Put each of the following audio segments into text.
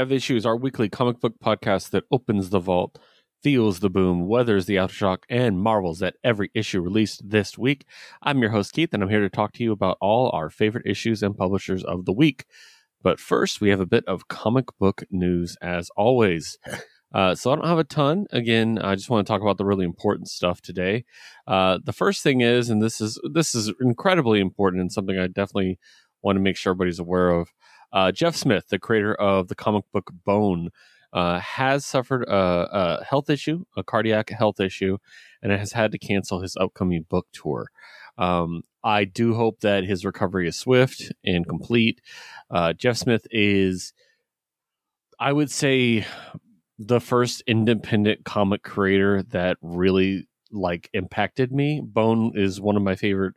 Have Issues, our weekly comic book podcast that opens the vault, feels the boom, weathers the aftershock, and marvels at every issue released this week. I'm your host, Keith, and I'm here to talk to you about all our favorite issues and publishers of the week. But first, we have a bit of comic book news, as always. Uh, so I don't have a ton. Again, I just want to talk about the really important stuff today. Uh, the first thing is, and this is this is incredibly important and something I definitely want to make sure everybody's aware of. Uh, Jeff Smith, the creator of the comic book Bone, uh, has suffered a, a, health issue, a cardiac health issue, and has had to cancel his upcoming book tour. Um, I do hope that his recovery is swift and complete. Uh, Jeff Smith is, I would say, the first independent comic creator that really like impacted me. Bone is one of my favorite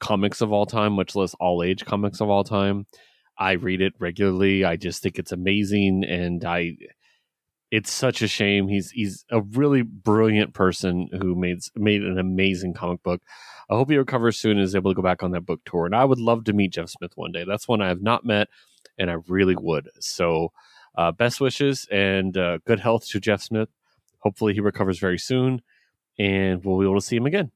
comics of all time, much less all age comics of all time. I read it regularly. I just think it's amazing, and I. It's such a shame. He's he's a really brilliant person who made made an amazing comic book. I hope he recovers soon and is able to go back on that book tour. And I would love to meet Jeff Smith one day. That's one I have not met, and I really would. So, uh, best wishes and uh, good health to Jeff Smith. Hopefully, he recovers very soon, and we'll be able to see him again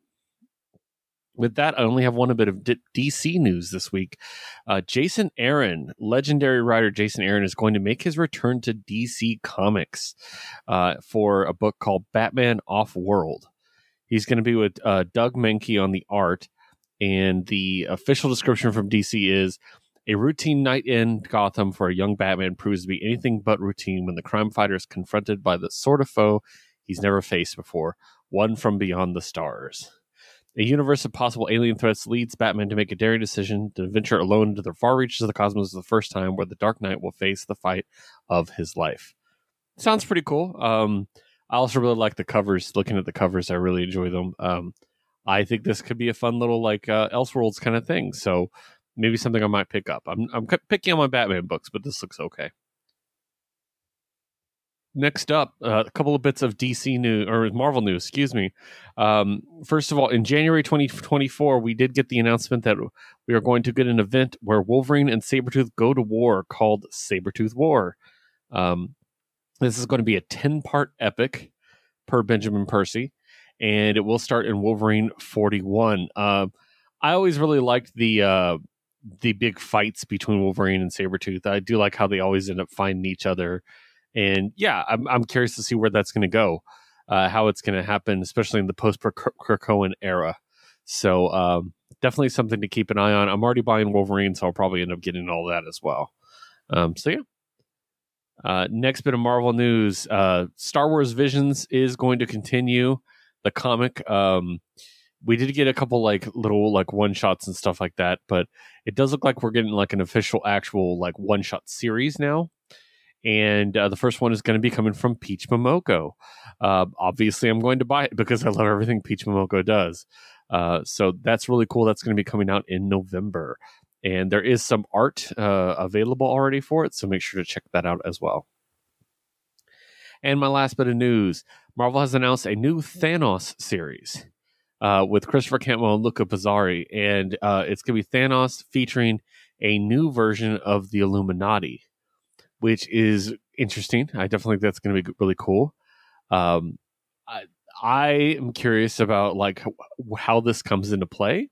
with that, I only have one bit of D- DC news this week. Uh, Jason Aaron, legendary writer Jason Aaron, is going to make his return to DC Comics uh, for a book called Batman Off World. He's going to be with uh, Doug Mahnke on the art, and the official description from DC is a routine night in Gotham for a young Batman proves to be anything but routine when the crime fighter is confronted by the sort of foe he's never faced before, one from beyond the stars. A universe of possible alien threats leads Batman to make a daring decision to venture alone into the far reaches of the cosmos for the first time, where the Dark Knight will face the fight of his life. Sounds pretty cool. Um, I also really like the covers. Looking at the covers, I really enjoy them. Um, I think this could be a fun little like uh, Elseworlds kind of thing. So maybe something I might pick up. I'm I'm picking on my Batman books, but this looks okay. Next up, uh, a couple of bits of DC news or Marvel news, excuse me. Um, first of all, in January 2024, we did get the announcement that we are going to get an event where Wolverine and Sabretooth go to war called Sabretooth War. Um, this is going to be a 10 part epic per Benjamin Percy, and it will start in Wolverine 41. Uh, I always really liked the. Uh, the big fights between Wolverine and Sabretooth. I do like how they always end up finding each other and yeah, I'm I'm curious to see where that's going to go, uh, how it's going to happen, especially in the post Krakoan era. So um, definitely something to keep an eye on. I'm already buying Wolverine, so I'll probably end up getting all that as well. Um, so yeah. Uh, next bit of Marvel news: uh, Star Wars Visions is going to continue the comic. Um, we did get a couple like little like one shots and stuff like that, but it does look like we're getting like an official, actual like one shot series now and uh, the first one is going to be coming from Peach Momoko. Uh, obviously, I'm going to buy it because I love everything Peach Momoko does. Uh, so that's really cool. That's going to be coming out in November, and there is some art uh, available already for it. So make sure to check that out as well. And my last bit of news: Marvel has announced a new Thanos series. Uh, with Christopher Cantwell and Luca Pizzari, and uh, it's going to be Thanos featuring a new version of the Illuminati which is interesting. I definitely think that's going to be really cool. Um, I, I am curious about like how this comes into play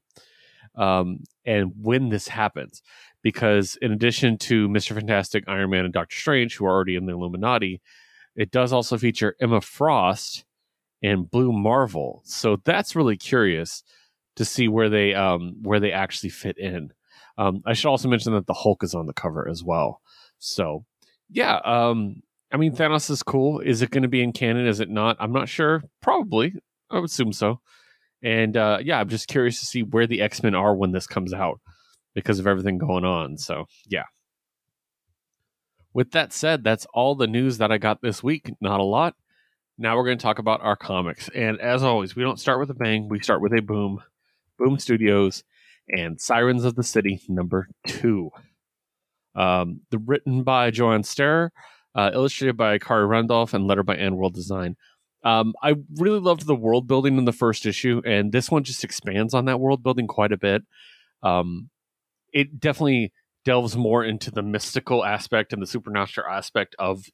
um, and when this happens, because in addition to Mister Fantastic, Iron Man, and Doctor Strange, who are already in the Illuminati, it does also feature Emma Frost and Blue Marvel. So that's really curious to see where they um, where they actually fit in. Um, I should also mention that the Hulk is on the cover as well. So yeah, um, I mean Thanos is cool. Is it going to be in canon? Is it not? I'm not sure. Probably. I would assume so. And uh, yeah, I'm just curious to see where the X Men are when this comes out because of everything going on. So yeah. With that said, that's all the news that I got this week. Not a lot. Now we're going to talk about our comics. And as always, we don't start with a bang, we start with a boom. Boom Studios and Sirens of the City number two. Um, the written by Joanne Starer, uh, illustrated by Khary Randolph, and letter by AndWorld Design. Um, I really loved the world building in the first issue, and this one just expands on that world building quite a bit. Um, it definitely delves more into the mystical aspect and the supernatural aspect of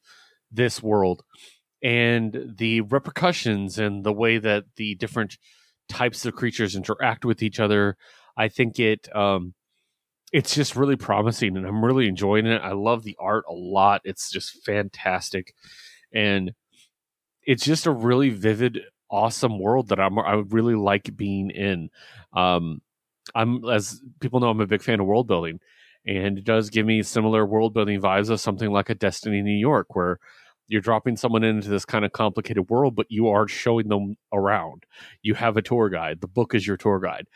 this world and the repercussions and the way that the different types of creatures interact with each other. I think it um, it's just really promising, and I'm really enjoying it. I love the art a lot. It's just fantastic, and it's just a really vivid, awesome world that I'm I really like being in. Um, I'm as people know, I'm a big fan of world building, and it does give me similar world building vibes of something like a Destiny New York, where you're dropping someone into this kind of complicated world, but you are showing them around. You have a tour guide. The book is your tour guide.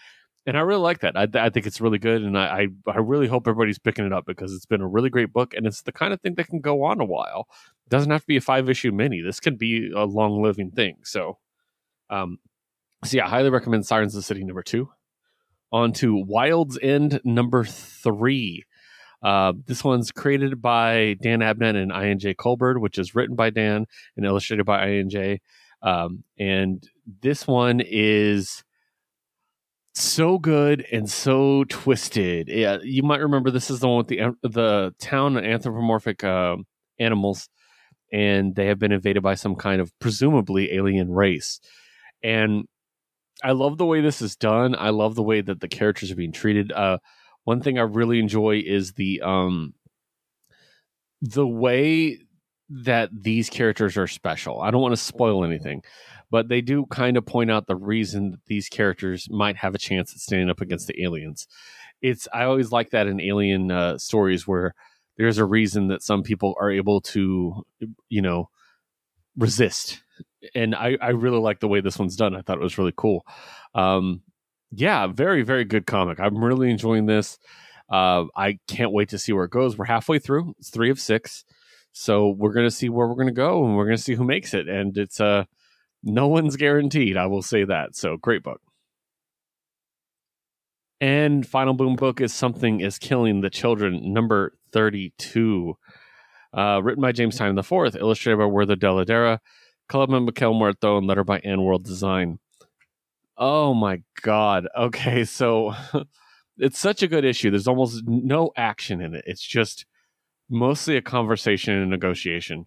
And I really like that. I, I think it's really good, and I, I, I really hope everybody's picking it up because it's been a really great book, and it's the kind of thing that can go on a while. It doesn't have to be a five issue mini. This can be a long living thing. So, um, so yeah, I highly recommend Sirens of the City number two. On to Wild's End number three. Uh, this one's created by Dan Abnett and INJ Culbard, which is written by Dan and illustrated by INJ. Um, and this one is so good and so twisted. Yeah, you might remember this is the one with the the town anthropomorphic uh, animals, and they have been invaded by some kind of presumably alien race. And I love the way this is done. I love the way that the characters are being treated. Uh, one thing I really enjoy is the um the way that these characters are special. I don't want to spoil anything, but they do kind of point out the reason that these characters might have a chance at standing up against the aliens. It's I always like that in alien uh, stories where there's a reason that some people are able to, you know, resist. And I, I really like the way this one's done. I thought it was really cool. Um, yeah, very, very good comic. I'm really enjoying this. Uh, I can't wait to see where it goes. We're halfway through. It's three of six. So we're gonna see where we're gonna go and we're gonna see who makes it. And it's uh no one's guaranteed, I will say that. So great book. And final boom book is Something is Killing the Children, number 32. Uh, written by James Tynion IV, illustrated by Werther Dell'Edera, colored by Miquel Muerto, and lettered by AndWorld Design. Oh my god. Okay, so it's such a good issue. There's almost no action in it. It's just mostly a conversation and negotiation.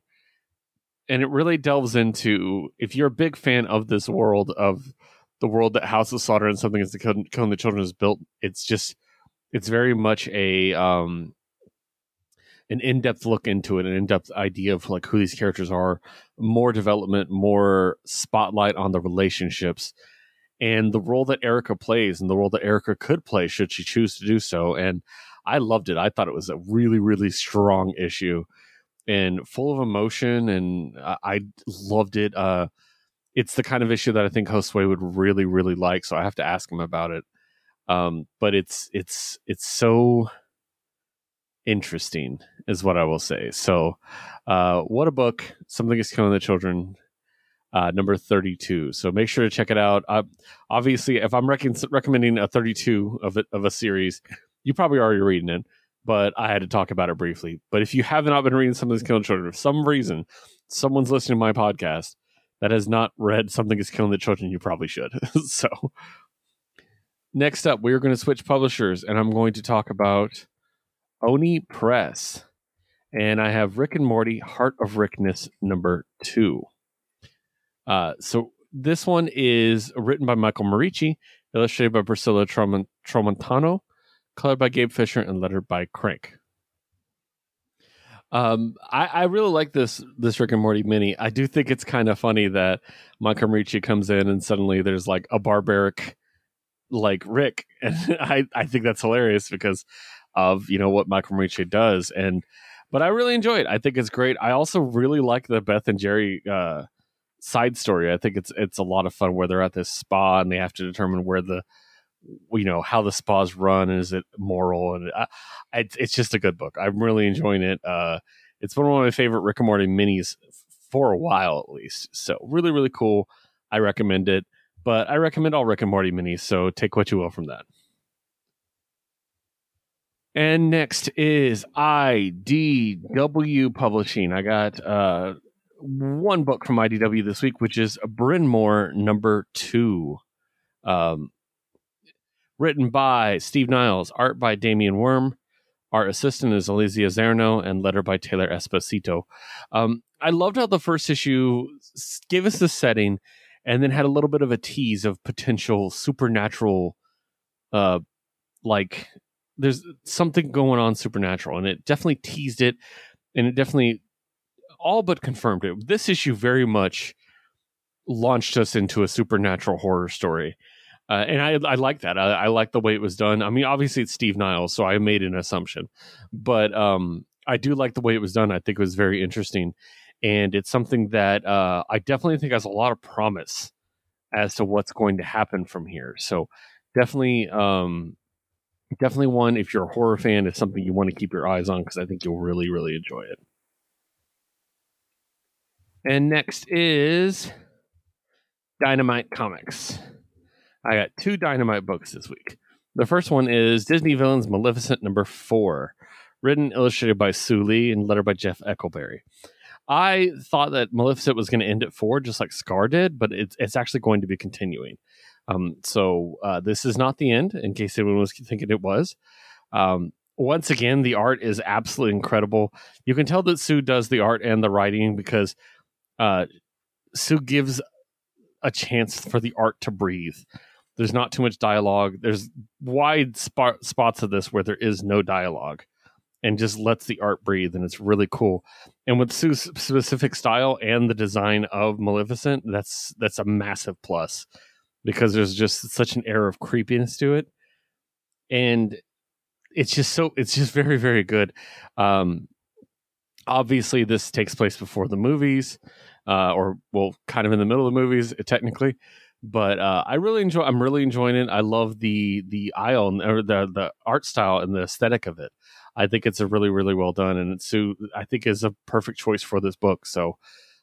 And it really delves into if you're a big fan of this world of the world that House of Slaughter and something is the killing the children is built. It's just it's very much a um an in-depth look into it, an in-depth idea of like who these characters are, more development, more spotlight on the relationships and the role that Erica plays and the role that Erica could play should she choose to do so. And I loved it. I thought it was a really, really strong issue and full of emotion. And I loved it. Uh, it's the kind of issue that I think Josue would really, really like. So I have to ask him about it. Um, but it's, it's, it's so interesting is what I will say. So, uh, what a book. Something is killing the children uh, number 32. So make sure to check it out. Uh, obviously, if I'm rec- recommending a 32 of of a series, you probably already reading it, but I had to talk about it briefly. But if you have not been reading Something is Killing Children, for some reason, someone's listening to my podcast that has not read Something is Killing the Children, you probably should. so next up, we are going to switch publishers, and I'm going to talk about Oni Press. And I have Rick and Morty Heart of Rickness number two. Uh, so this one is written by Michael Moreci, illustrated by Priscilla Tramontano, colored by Gabe Fisher, and lettered by Crank. Um, I, I, really like this this Rick and Morty mini. I do think it's kind of funny that Moreci comes in and suddenly there's like a barbaric like Rick, and I I think that's hilarious because of you know what Moreci does, and but I really enjoy it. I think it's great. I also really like the Beth and Jerry uh, side story. I think it's it's a lot of fun where they're at this spa and they have to determine where the you know how the spa's run and is it moral and I, it's it's just a good book. I'm really enjoying it. Uh, it's been one of my favorite Rick and Morty minis for a while at least. So really really cool. I recommend it. But I recommend all Rick and Morty minis. So take what you will from that. And next is IDW Publishing. I got uh one book from IDW this week, which is Bryn Mawr number two. Um, written by Steve Niles, art by Damien Worm, Our assistant is Alicia Zerno, and letter by Taylor Esposito. Um, I loved how the first issue gave us the setting, and then had a little bit of a tease of potential supernatural, uh, like there's something going on supernatural, and it definitely teased it, and it definitely all but confirmed it. This issue very much launched us into a supernatural horror story. Uh, and I, I like that. I, I like the way it was done. I mean, obviously it's Steve Niles, so I made an assumption, but um, I do like the way it was done. I think it was very interesting, and it's something that uh, I definitely think has a lot of promise as to what's going to happen from here. So definitely, um, definitely one if you're a horror fan, it's something you want to keep your eyes on because I think you'll really, really enjoy it. And next is Dynamite Comics. I got two Dynamite books this week. The first one is Disney Villains Maleficent number four, written illustrated by Soo Lee and letter by Jeff Eckleberry. I thought that Maleficent was going to end at four, just like Scar did, but it's it's actually going to be continuing. Um, so uh, this is not the end, in case anyone was thinking it was. Um, once again, the art is absolutely incredible. You can tell that Soo does the art and the writing because uh, Sue gives a chance for the art to breathe. There's not too much dialogue. There's wide spot, spots of this where there is no dialogue and just lets the art breathe and it's really cool. And with Soo's specific style and the design of Maleficent, that's that's a massive plus because there's just such an air of creepiness to it. And it's just so it's just very very good. Um obviously this takes place before the movies uh, or well, kind of in the middle of the movies technically. But uh, I really enjoy. I'm really enjoying it. I love the the aisle or the the art style and the aesthetic of it. I think it's a really really well done, and it's I think is a perfect choice for this book. So,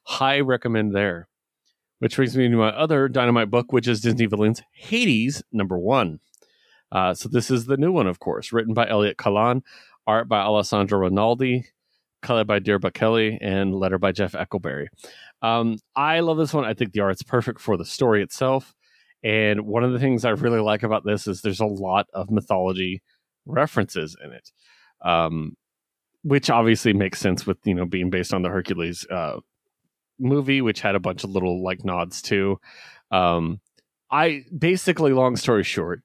high recommend there. Which brings me to my other Dynamite book, which is Disney Villains Hades number one. Uh, so this is the new one, of course, written by Elliot Kalan, art by Alessandro Rinaldi, color by Deirdre Kelly, and letter by Jeff Eckleberry. Um, I love this one. I think the art's perfect for the story itself. And one of the things I really like about this is there's a lot of mythology references in it, um, which obviously makes sense with you know being based on the Hercules uh, movie, which had a bunch of little like nods too. Um, I basically, long story short,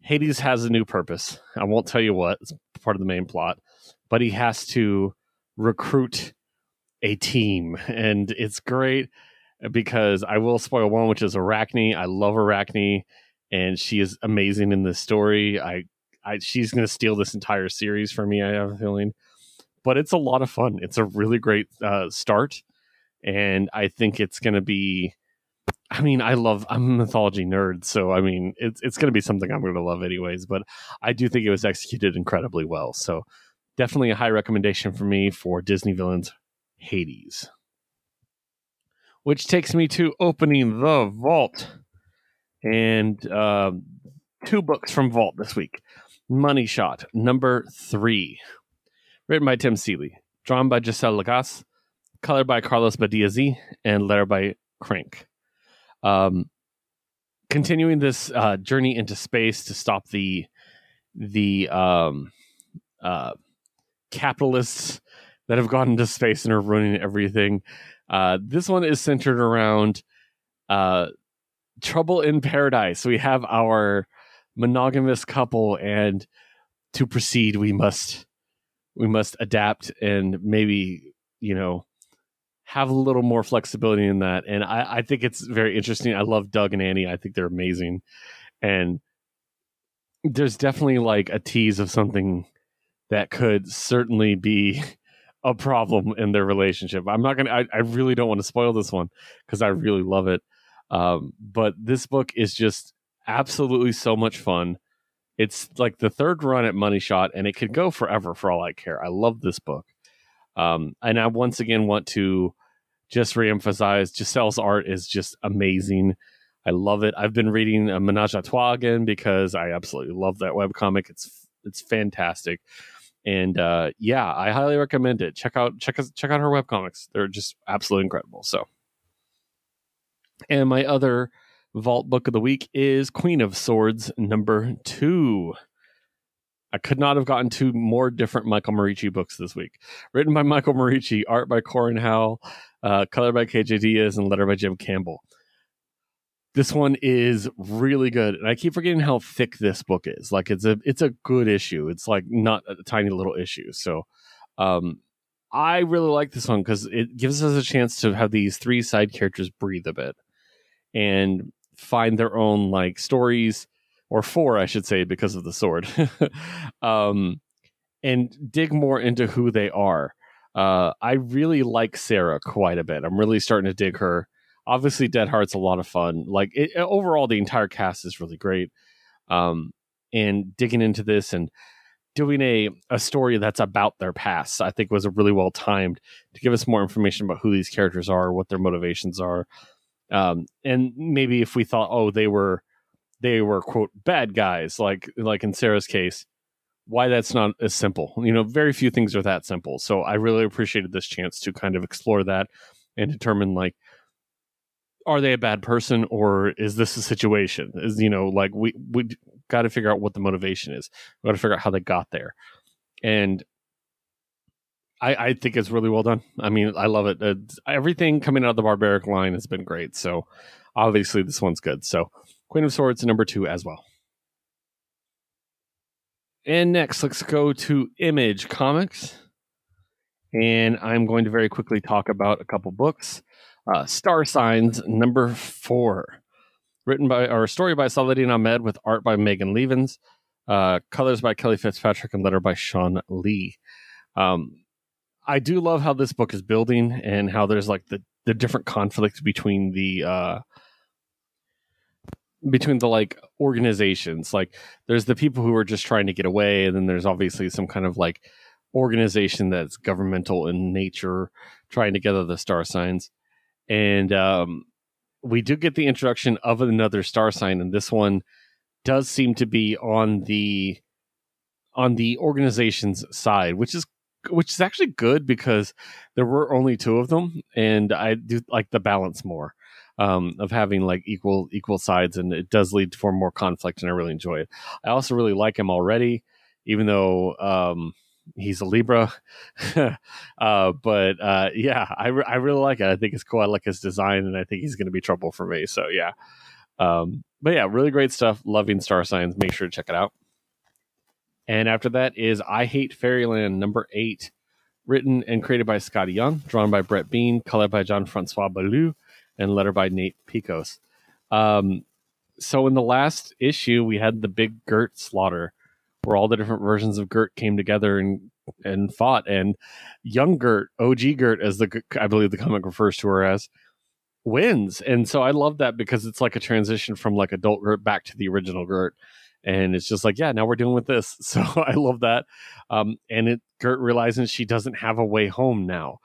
Hades has a new purpose. I won't tell you what; it's part of the main plot, but he has to recruit a team, and it's great because I will spoil one, which is Arachne. I love Arachne, and she is amazing in this story. I, I she's going to steal this entire series for me. I have a feeling, but it's a lot of fun. It's a really great uh, start, and I think it's going to be. I mean, I love. I'm a mythology nerd, so I mean, it's it's going to be something I'm going to love anyways. But I do think it was executed incredibly well. So definitely a high recommendation for me for Disney villains Hades. Which takes me to opening the vault. And uh, two books from Vault this week Money Shot, number three. Written by Tim Seeley, drawn by Giselle Lagace, colored by Carlos Badiazi, and letter by Crank. Um, continuing this uh, journey into space to stop the the um, uh, capitalists that have gone into space and are ruining everything. Uh, this one is centered around uh, trouble in paradise. We have our monogamous couple, and to proceed, we must we must adapt and maybe you know have a little more flexibility in that. And I, I think it's very interesting. I love Doug and Annie. I think they're amazing, and there's definitely like a tease of something that could certainly be a problem in their relationship. I'm not gonna. I, I really don't want to spoil this one because I really love it. Um, but this book is just absolutely so much fun. It's like the third run at Money Shot, and it could go forever for all I care. I love this book, um, and I once again want to just reemphasize Giselle's art is just amazing. I love it. I've been reading a Menage a Trois again because I absolutely love that web comic. It's it's fantastic and uh, yeah, I highly recommend it. Check out check check out her webcomics; they're just absolutely incredible. So, and my other vault book of the week is Queen of Swords number two. I could not have gotten two more different Michael Moreci books this week. Written by Michael Moreci, art by Corin Howell, uh, color by KJ Diaz, and letter by Jim Campbell. This one is really good, and I keep forgetting how thick this book is. Like it's a it's a good issue. It's like not a tiny little issue. So, um, I really like this one because it gives us a chance to have these three side characters breathe a bit and find their own like stories or four, I should say, because of the sword, um, and dig more into who they are. Uh, I really like Sarah quite a bit. I'm really starting to dig her. Obviously, Dead Heart's a lot of fun. Like it, overall, the entire cast is really great. Um, and digging into this and doing a a story that's about their past, I think was a really well timed to give us more information about who these characters are, what their motivations are, um, and maybe if we thought, oh, they were they were quote bad guys like like in Sarah's case why that's not as simple you know very few things are that simple so I really appreciated this chance to kind of explore that and determine like are they a bad person or is this a situation is you know like we we got to figure out what the motivation is we got to figure out how they got there and I, I think it's really well done. I mean, I love it. Uh, everything coming out of the barbaric line has been great. So obviously this one's good. So Queen of Swords number two as well. And next, let's go to Image Comics. And I'm going to very quickly talk about a couple books. Uh, Star Signs number four, written by or story by Saladin Ahmed with art by Megan Levens, uh, colors by Kelly Fitzpatrick, and letter by Shawn Lee. Um, I do love how this book is building and how there's like the the different conflicts between the uh, between the like organizations. Like there's the people who are just trying to get away and then there's obviously some kind of like organization that's governmental in nature trying to gather the star signs and um, we do get the introduction of another star sign and this one does seem to be on the on the organization's side which is which is actually good because there were only two of them and i do like the balance more um, of having like equal equal sides, and it does lead to for more conflict, and I really enjoy it. I also really like him already, even though um, he's a Libra. uh, but uh, yeah, I, re- I really like it. I think it's cool. I like his design, and I think he's going to be trouble for me. So yeah. Um, but yeah, really great stuff. Loving star signs. Make sure to check it out. And after that is I Hate Fairyland number eight, written and created by Skottie Young, drawn by Brett Bean, colored by John Francois Beaulieu, and letter by Nate Piekos. Um, so in the last issue, we had the big Gert slaughter, where all the different versions of Gert came together and and fought. And young Gert, OG Gert, as the I believe the comic refers to her as, wins. And so I love that because it's like a transition from like adult Gert back to the original Gert. And it's just like, yeah, now we're dealing with this. So I love that. Um, and it Gert realizes she doesn't have a way home now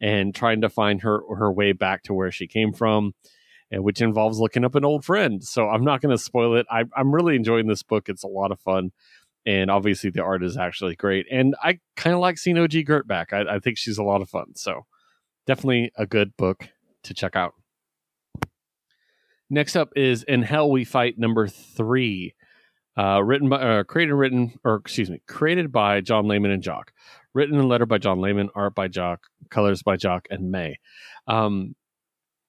and trying to find her her way back to where she came from and which involves looking up an old friend so i'm not going to spoil it I, i'm really enjoying this book it's a lot of fun and obviously the art is actually great. And i kind of like seeing og gert back. I, I think she's a lot of fun. So definitely a good book to check out. Next up is in hell we fight number three uh, written by uh, created written or excuse me created by john layman and jock. Written and letter by John Layman, art by Jock, colors by Jock and May. Um,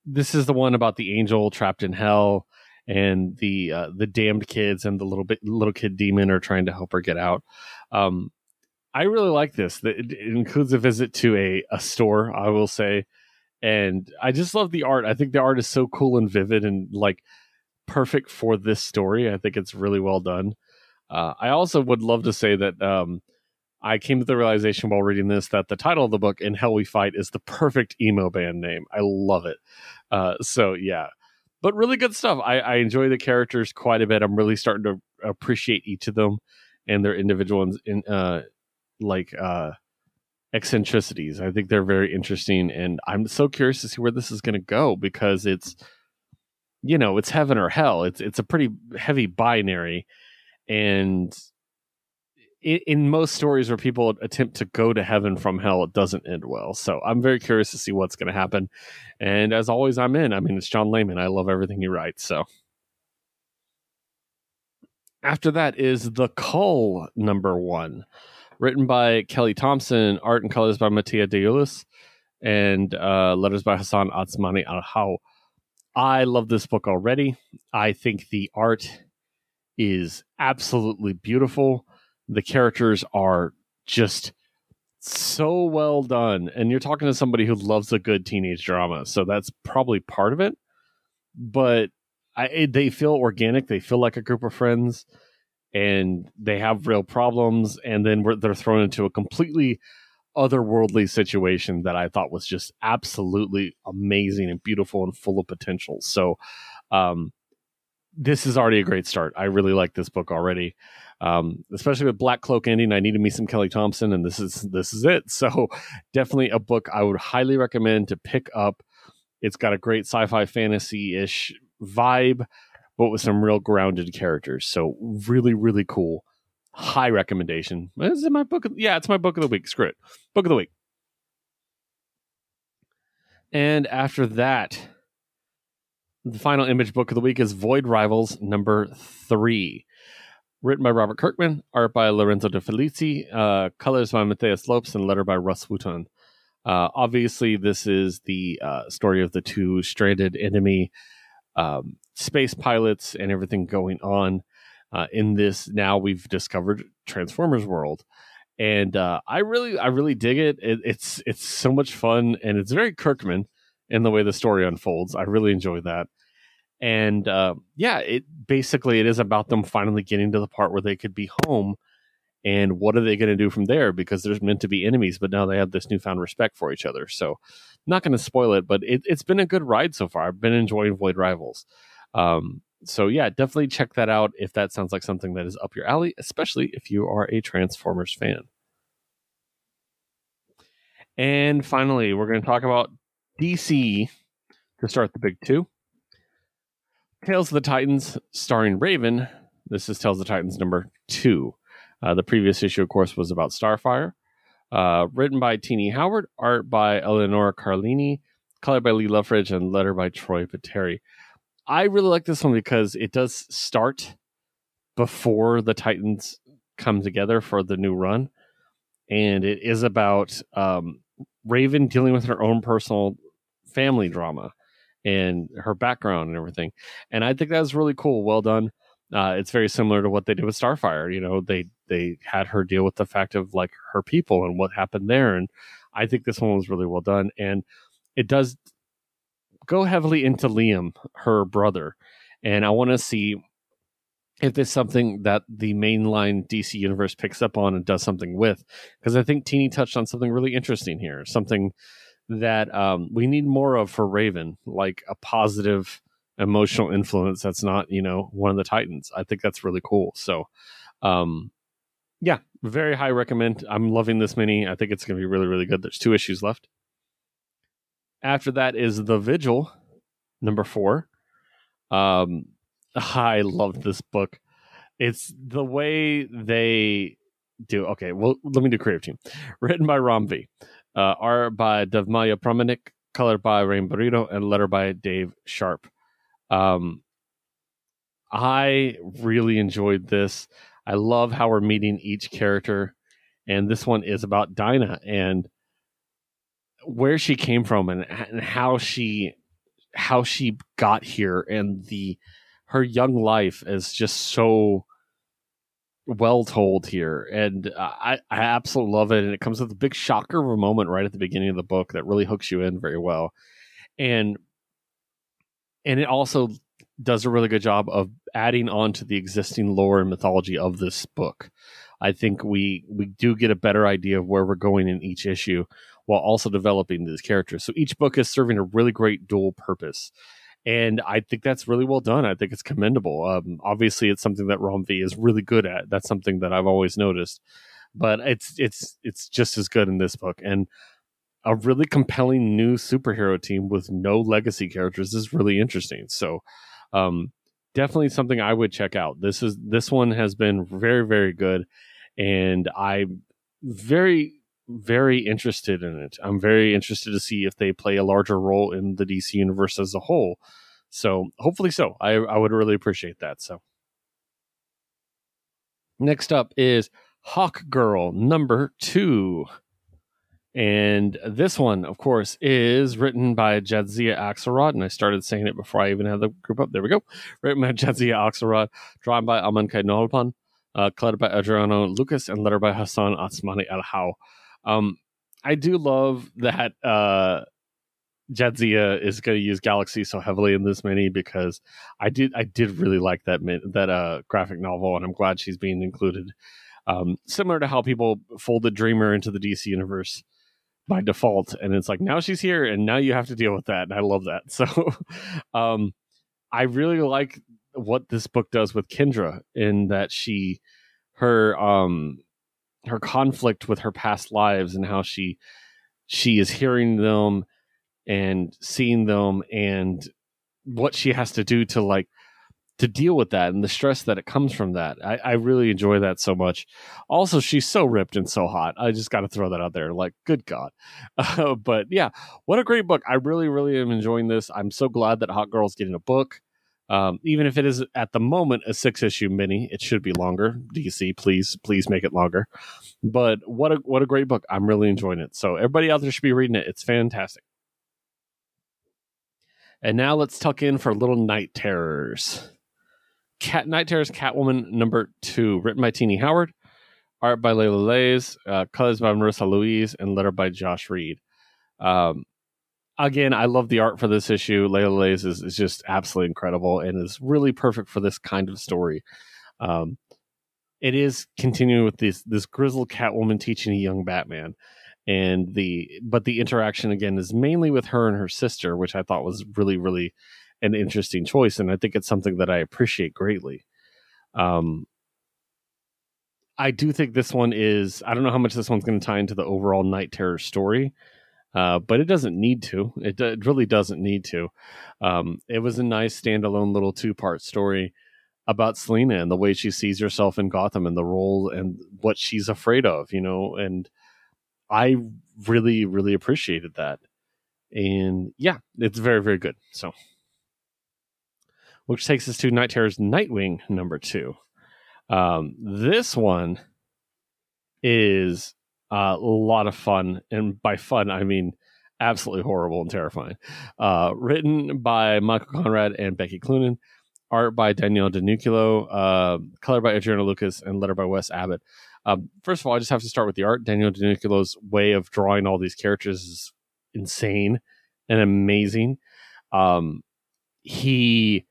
this is the one about the angel trapped in hell and the uh, the damned kids and the little bit little kid demon are trying to help her get out. Um, I really like this. It, includes a visit to a a store, I will say, and I just love the art. I think the art is so cool and vivid and like perfect for this story. I think it's really well done. Uh, I also would love to say that um, I came to the realization while reading this that the title of the book, In Hell We Fight, is the perfect emo band name. I love it. Uh, so, yeah. But really good stuff. I, I, enjoy the characters quite a bit. I'm really starting to appreciate each of them and their individual in uh, like uh, eccentricities. I think they're very interesting, and I'm so curious to see where this is going to go because it's, you know, it's heaven or hell. It's it's a pretty heavy binary, and in, in, most stories where people attempt to go to heaven from hell, it doesn't end well. So I'm very curious to see what's going to happen. And as always, I'm in. I mean, it's John Layman. I love everything he writes. So. After that is The Cull number one, written by Kelly Thompson, art and colors by Mattia De and uh, letters by Hassan Otsmane-Elhaou. I love this book already. I think the art is absolutely beautiful. The characters are just so well done. And you're talking to somebody who loves a good teenage drama. So that's probably part of it. But I, they feel organic. They feel like a group of friends and they have real problems. And then they're thrown into a completely otherworldly situation that I thought was just absolutely amazing and beautiful and full of potential. So, um, this is already a great start. I really like this book already, um, especially with Black Cloak ending. I needed me some Kelly Thompson, and this is this is it. So definitely a book I would highly recommend to pick up. It's got a great sci-fi fantasy ish vibe, but with some real grounded characters. So really, really cool. High recommendation. Is it my book? Of, yeah, it's my book of the week. Screw it. Book of the week. And after that, the final image book of the week is Void Rivals number three. Written by Robert Kirkman, art by Lorenzo De Felici, uh, colors by Matheus Lopes, and letter by Rus Wooton. Uh, obviously, this is the uh, story of the two stranded enemy um, space pilots and everything going on. Uh, in this, now we've discovered Transformers world, and uh, I really, I really dig it. it. It's it's so much fun, and it's very Kirkman in the way the story unfolds. I really enjoy that. And uh, yeah, it basically it is about them finally getting to the part where they could be home. And what are they going to do from there? Because there's meant to be enemies, but now they have this newfound respect for each other. So, not going to spoil it, but it, has been a good ride so far. I've been enjoying Void Rivals. Um, so yeah, definitely check that out if that sounds like something that is up your alley, especially if you are a Transformers fan. And finally, we're going to talk about DC to start the big two. Tales of the Titans, starring Raven. This is Tales of the Titans number two. Uh, the previous issue, of course, was about Starfire. Uh, written by Tini Howard, art by Eleonora Carlini, color by Lee Loughridge, and letter by Troy Peteri. I really like this one because it does start before the Titans come together for the new run. And it is about um, Raven dealing with her own personal family drama and her background and everything. And I think that was really cool. Well done. Uh, it's very similar to what they did with Starfire. You know, they they had her deal with the fact of like her people and what happened there. And I think this one was really well done. And it does go heavily into Liam, her brother. And I want to see if there's something that the mainline DC universe picks up on and does something with. Because I think Tini touched on something really interesting here. Something that um, we need more of for Raven, like a positive emotional influence that's not, you know, one of the Titans. I think that's really cool. So, um, yeah, very high recommend. I'm loving this mini. I think it's going to be really, really good. There's two issues left. After that is The Vigil, number four. Um, I love this book. It's the way they do. Okay, well, let me do creative team. Written by Ram V. Uh, art by Devmalya Pramanik, colored by Rain Beredo, and letter by Dave Sharp. Um, I really enjoyed this. I love how we're meeting each character, and this one is about Dinah and where she came from and, and how she how she got here and the her young life is just so well told here, and uh, I I absolutely love it. And it comes with a big shocker of a moment right at the beginning of the book that really hooks you in very well, and and it also does a really good job of adding on to the existing lore and mythology of this book. I think we we do get a better idea of where we're going in each issue while also developing these characters. So each book is serving a really great dual purpose and I think that's really well done. I think it's commendable. Um, obviously, it's something that Ram V is really good at. That's something that I've always noticed, but it's it's it's just as good in this book. And a really compelling new superhero team with no legacy characters is really interesting. So, um, definitely something I would check out. This is this one has been very very good, and I'm very very interested in it. I'm very interested to see if they play a larger role in the DC universe as a whole. So hopefully so. I, I would really appreciate that. So Next up is Hawk Girl number two. And this one, of course, is written by Jadzia Axelrod. And I started saying it before I even had the group up. There we go. Written by Jadzia Axelrod, drawn by Amancay Nahuelpan, uh, collected by Adriano Lucas, and lettered by Hassan Otsmane-Elhaou. Um, I do love that uh, Jadzia is going to use Galaxy so heavily in this mini because I did I did really like that that uh, graphic novel, and I'm glad she's being included. Um, similar to how people folded Dreamer into the DC universe by default, and it's like now she's here, and now you have to deal with that, and I love that. So, um, I really like what this book does with Kendra in that she her um her conflict with her past lives and how she she is hearing them and seeing them and what she has to do to like to deal with that and the stress that it comes from that. I, I really enjoy that so much. Also, she's so ripped and so hot. I just got to throw that out there. Like, good God. Uh, but yeah, what a great book. I really, really am enjoying this. I'm so glad that Hot Girl's getting a book. Um, even if it is at the moment a six issue mini, it should be longer. DC, please, please make it longer. But what a what a great book! I'm really enjoying it. So everybody out there should be reading it. It's fantastic. And now let's tuck in for Little Night Terrors. Cat Night Terrors Catwoman number two, written by Tini Howard, art by Leila Leiz, uh, colors by Marissa Louise, and letter by Josh Reed. Um, again, I love the art for this issue. Leiz is, is just absolutely incredible and is really perfect for this kind of story. Um, it is continuing with this this grizzled Catwoman teaching a young Batman, and the but the interaction again is mainly with her and her sister, which I thought was really really an interesting choice, and I think it's something that I appreciate greatly. Um, I do think this one is. I don't know how much this one's going to tie into the overall Night Terror story, uh, but it doesn't need to. It, it really doesn't need to. Um, it was a nice standalone little two part story about Selina and the way she sees herself in Gotham and the role and what she's afraid of, you know, and I really, really appreciated that. And yeah, it's very, very good. So, which takes us to Night Terror's Nightwing number two. Um, this one is a lot of fun, and by fun I mean absolutely horrible and terrifying. Uh, written by Michael Conrad and Becky Cloonan, art by Daniele Di Nicuolo, uh, color by Adriano Lucas, and letter by Wes Abbott. Um, first of all, I just have to start with the art. Daniele Di way of drawing all these characters is insane and amazing. Um, he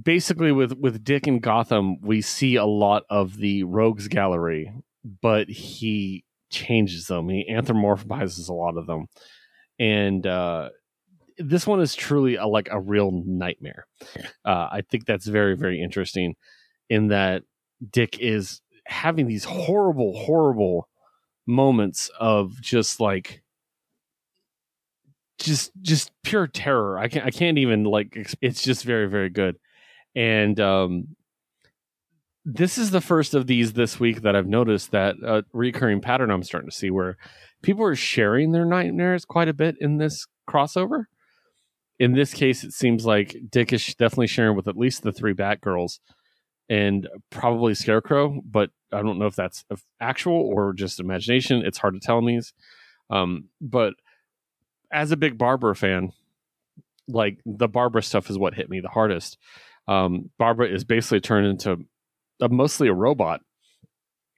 basically with with Dick and Gotham, we see a lot of the rogues gallery but he changes them. He anthropomorphizes a lot of them, and uh, this one is truly a, like a real nightmare. Uh, I think that's very very interesting in that Dick is having these horrible horrible moments of just like just just pure terror. I can't I can't even like it's just very very good. And um this is the first of these this week that I've noticed that a recurring pattern I'm starting to see where people are sharing their nightmares quite a bit in this crossover. In this case, it seems like Dick is definitely sharing with at least the three Batgirls and probably Scarecrow, but I don't know if that's actual or just imagination. It's hard to tell in these. Um, but as a big Barbara fan, like the Barbara stuff is what hit me the hardest. Um, Barbara is basically turned into mostly a robot,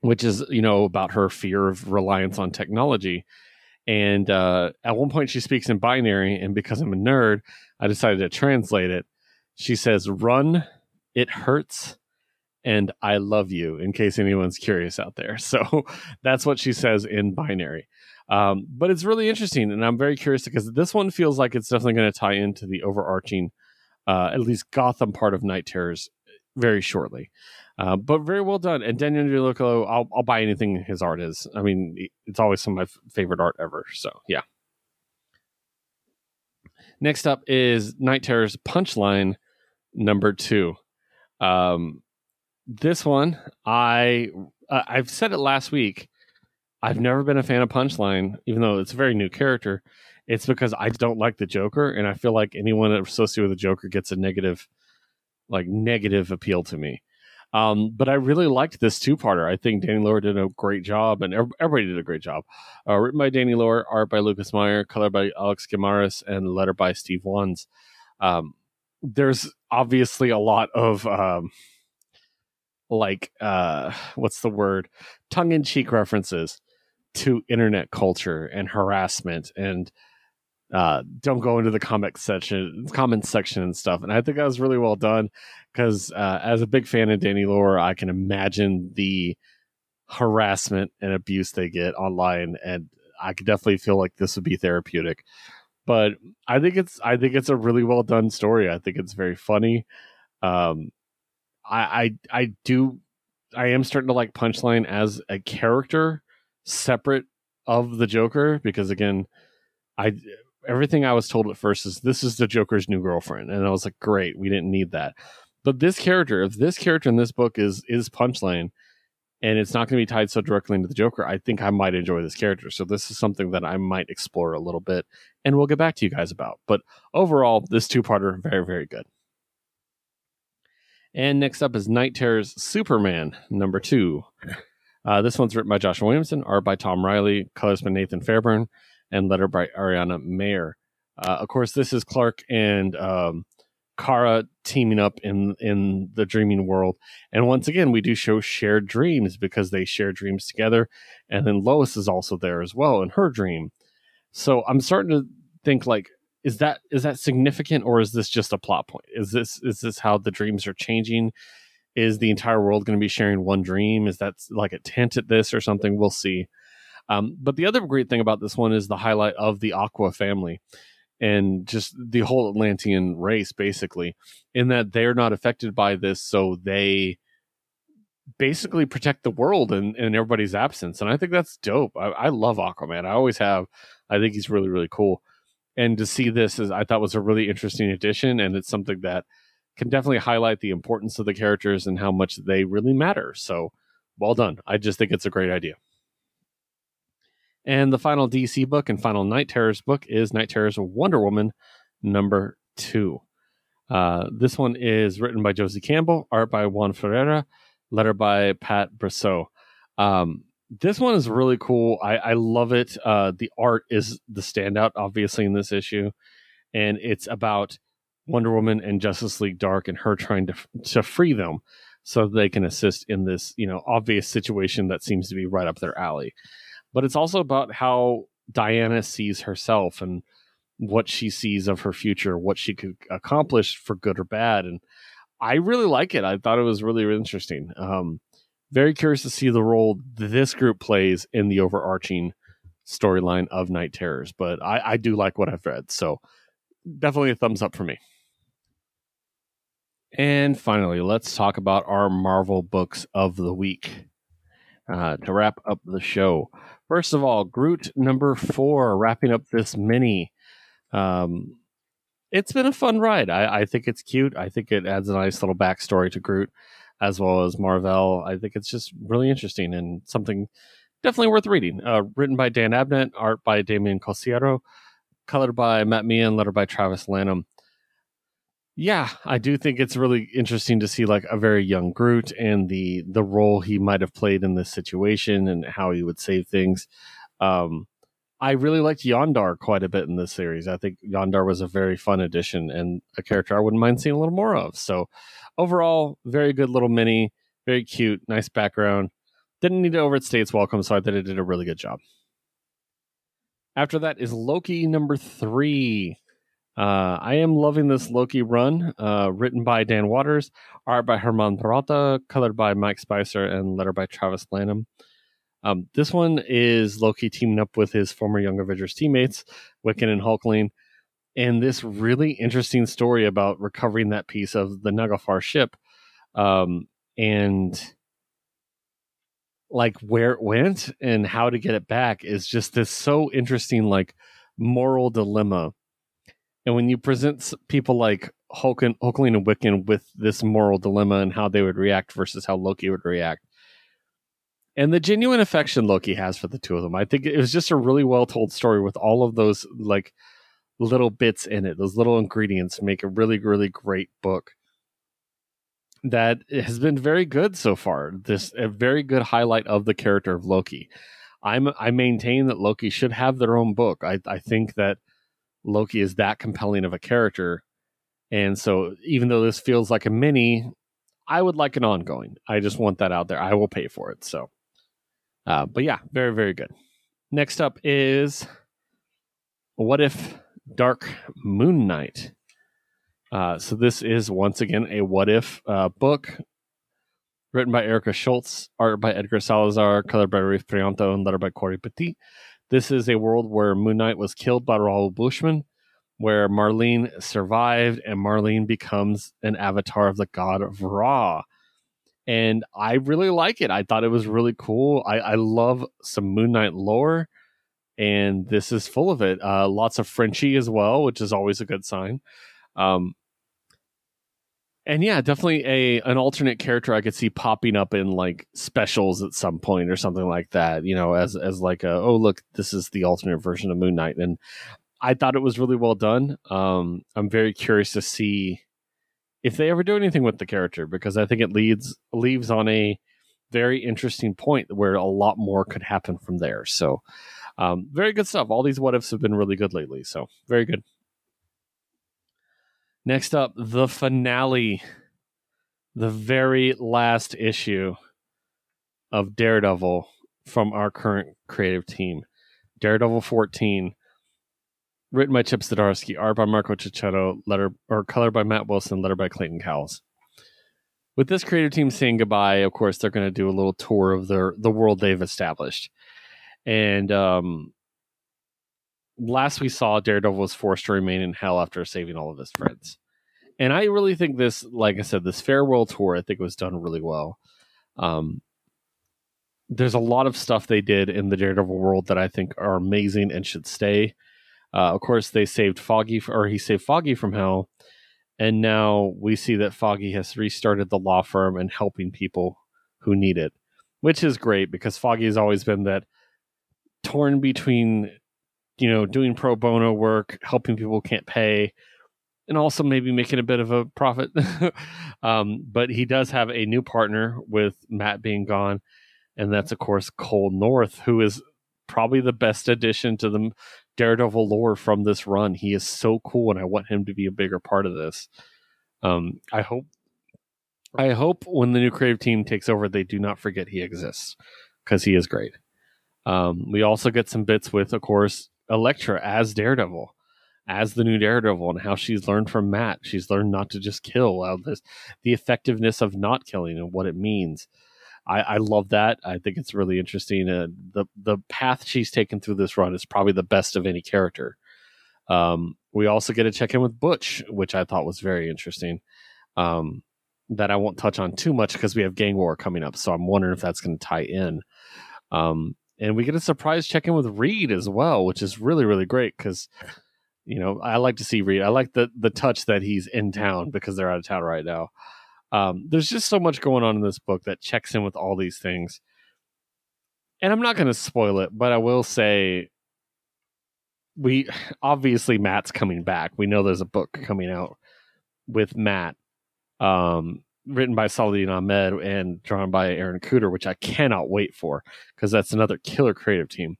which is you know about her fear of reliance on technology. And uh, at one point, she speaks in binary, and because I'm a nerd, I decided to translate it. She says, "Run, it hurts." and I love you, in case anyone's curious out there. So that's what she says in binary. Um, but it's really interesting, and I'm very curious because this one feels like it's definitely going to tie into the overarching, uh, at least Gotham part of Night Terrors very shortly. Uh, but very well done. And Daniel Nicuolo, I'll, I'll buy anything his art is. I mean, it's always some of my favorite art ever. So, yeah. Next up is Night Terror's Punchline number two. Um, this one, I uh, I've said it last week. I've never been a fan of Punchline, even though it's a very new character. It's because I don't like the Joker, and I feel like anyone associated with the Joker gets a negative, like negative appeal to me. Um, but I really liked this two parter. I think Danny Lore did a great job, and everybody did a great job. Uh, written by Danny Lore, art by Lucas Meyer, color by Alex Guimaraes, and letter by Steve Wands. Um, there's obviously a lot of um, like uh, what's the word tongue in cheek references to internet culture and harassment and uh, don't go into the comment section, comment section and stuff. And I think that was really well done because uh, as a big fan of Danny Lore, I can imagine the harassment and abuse they get online, and I could definitely feel like this would be therapeutic. But I think it's I think it's a really well done story. I think it's very funny. Um, I I I do I am starting to like Punchline as a character separate of the Joker because again, I everything I was told at first is this is the Joker's new girlfriend, and I was like, great, we didn't need that. But this character, if this character in this book is is Punchline, and it's not going to be tied so directly into the Joker, I think I might enjoy this character. So this is something that I might explore a little bit, and we'll get back to you guys about. But overall, this two parter very very good. And next up is Knight Terrors Superman number two. Uh, this one's written by Joshua Williamson, art by Tom Riley, colors by Nathan Fairbairn, and letter by Ariana Maher. Uh, of course, this is Clark and um, Kara teaming up in in the dreaming world, and once again, we do show shared dreams because they share dreams together, and then Lois is also there as well in her dream. So I'm starting to think like, is that is that significant, or is this just a plot point? Is this is this how the dreams are changing? Is the entire world going to be sharing one dream? Is that like a tent at this or something? We'll see. Um, but the other great thing about this one is the highlight of the Aqua family and just the whole Atlantean race, basically, in that they're not affected by this, so they basically protect the world in, in everybody's absence. And I think that's dope. I, I love Aquaman. I always have. I think he's really, really cool. And to see this is I thought was a really interesting addition, and it's something that can definitely highlight the importance of the characters and how much they really matter. So well done. I just think it's a great idea. And the final DC book and final Knight Terrors book is Knight Terrors Wonder Woman number two. Uh, this one is written by Josie Campbell, art by Juan Ferreyra, letter by Pat Brosseau. Um, this one is really cool. I, I love it. Uh, the art is the standout, obviously, in this issue, and it's about Wonder Woman and Justice League Dark and her trying to to free them so they can assist in this, you know, obvious situation that seems to be right up their alley but it's also about how Diana sees herself and what she sees of her future, what she could accomplish for good or bad. And I really like it. I thought it was really, really interesting. Um, very curious to see the role this group plays in the overarching storyline of Knight Terrors. But I, I do like what I've read. So definitely a thumbs up for me. And finally, let's talk about our Marvel books of the week uh, to wrap up the show. First of all, Groot number four, wrapping up this mini. Um, it's been a fun ride. I, I, think it's cute. I think it adds a nice little backstory to Groot as well as Mar-Vell. I think it's just really interesting and something definitely worth reading. Uh, written by Dan Abnett, art by Damian Couceiro, colored by Matt Meehan, letter by Travis Lanham yeah, I do think it's really interesting to see like a very young Groot and the the role he might have played in this situation and how he would save things. Um, I really liked Yondar quite a bit in this series. I think Yondar was a very fun addition and a character I wouldn't mind seeing a little more of. So overall, very good little mini, very cute, nice background. Didn't need to overstay its welcome, so I thought it did a really good job. After that is Loki number three. Uh, I am loving this Loki run, uh, written by Dan Watters, art by Herman Peralta, colored by Mike Spicer, and letter by Travis Lanham. Um, this one is Loki teaming up with his former Young Avengers teammates, Wiccan and Hulkling, and this really interesting story about recovering that piece of the Naglfar ship, um, and like where it went and how to get it back is just this so interesting, like moral dilemma and when you present people like Hulk and, Hulkling and Wiccan with this moral dilemma and how they would react versus how Loki would react, and the genuine affection Loki has for the two of them, I think it was just a really well told story with all of those like little bits in it. Those little ingredients make a really, really great book. that has been very good so far. This a very good highlight of the character of Loki. I'm I maintain that Loki should have their own book. I I think that Loki is that compelling of a character. And so even though this feels like a mini, I would like an ongoing. I just want that out there. I will pay for it. So uh, but yeah, very, very good. Next up is What If Dark Moon Knight? Uh, so this is once again a What If uh, book written by Erica Schultz, art by Edgar Salazar, color by Rafe Prianto, and letter by Cory Petit. This is a world where Moon Knight was killed by Raoul Bushman, where Marlene survived, and Marlene becomes an avatar of the god of Ra. And I really like it. I thought it was really cool. I, I love some Moon Knight lore, and this is full of it. Uh, lots of Frenchie as well, which is always a good sign. Um, and yeah, definitely a an alternate character I could see popping up in like specials at some point or something like that. You know, as as like a oh look, this is the alternate version of Moon Knight, and I thought it was really well done. Um, I'm very curious to see if they ever do anything with the character because I think it leads leaves on a very interesting point where a lot more could happen from there. So, um, very good stuff. All these what ifs have been really good lately. So, very good. Next up, the finale, the very last issue of Daredevil from our current creative team. Daredevil 14, written by Chip Zdarsky, art by Marco Checchetto, letter or color by Matt Wilson, letter by Clayton Cowles. With this creative team saying goodbye, of course, they're going to do a little tour of their the world they've established. And um, last we saw, Daredevil was forced to remain in hell after saving all of his friends. And I really think this, like I said, this farewell tour, I think was done really well. Um, there's a lot of stuff they did in the Daredevil world that I think are amazing and should stay. Uh, of course, they saved Foggy, or he saved Foggy from hell, and now we see that Foggy has restarted the law firm and helping people who need it, which is great because Foggy has always been that torn between you know, doing pro bono work, helping people can't pay, and also maybe making a bit of a profit. um, but he does have a new partner with Matt being gone, and that's of course Cole North, who is probably the best addition to the Daredevil lore from this run. He is so cool, and I want him to be a bigger part of this. Um, I hope, I hope when the new creative team takes over, they do not forget he exists because he is great. Um, we also get some bits with, of course, Elektra as Daredevil, as the new Daredevil, and how she's learned from Matt. She's learned not to just kill. Uh, this, the effectiveness of not killing and what it means. I, I love that. I think it's really interesting. Uh, the the path she's taken through this run is probably the best of any character. Um, we also get to check in with Butch, which I thought was very interesting. Um, that I won't touch on too much because we have Gang War coming up, so I'm wondering if that's going to tie in. Um, and we get a surprise check in with Reed as well, which is really really great because you know I like to see Reed. I like the the touch that he's in town because they're out of town right now. Um, there's just so much going on in this book that checks in with all these things, and I'm not going to spoil it, but I will say we obviously Matt's coming back. We know there's a book coming out with Matt. Um, written by Saladin Ahmed and drawn by Aaron Kuder, which I cannot wait for because that's another killer creative team.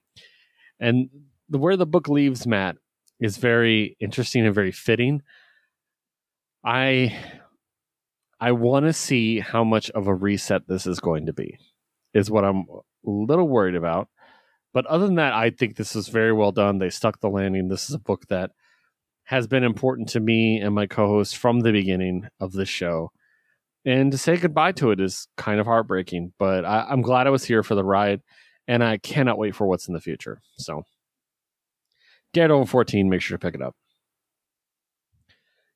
And the where the book leaves Matt is very interesting and very fitting. I I want to see how much of a reset this is going to be. Is what I'm a little worried about. But other than that, I think this is very well done. They stuck the landing. This is a book that has been important to me and my co-host from the beginning of the show and to say goodbye to it is kind of heartbreaking. But I, I'm glad I was here for the ride, and I cannot wait for what's in the future. So, Daredevil 14, make sure to pick it up.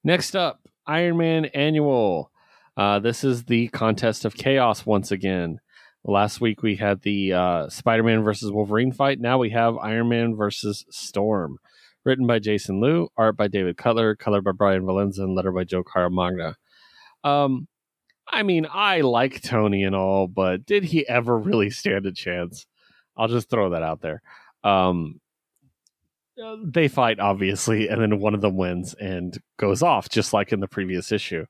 Next up, Iron Man Annual. Uh, this is the contest of chaos once again. Last week we had the uh, Spider Man versus Wolverine fight. Now we have Iron Man versus Storm. Written by Jason Loo, art by David Cutler, colored by Brian Valenza, and letter by Joe Caramagna. Um, I mean, I like Tony and all, but did he ever really stand a chance? I'll just throw that out there. Um, uh, they fight, obviously, and then one of them wins and goes off, just like in the previous issue.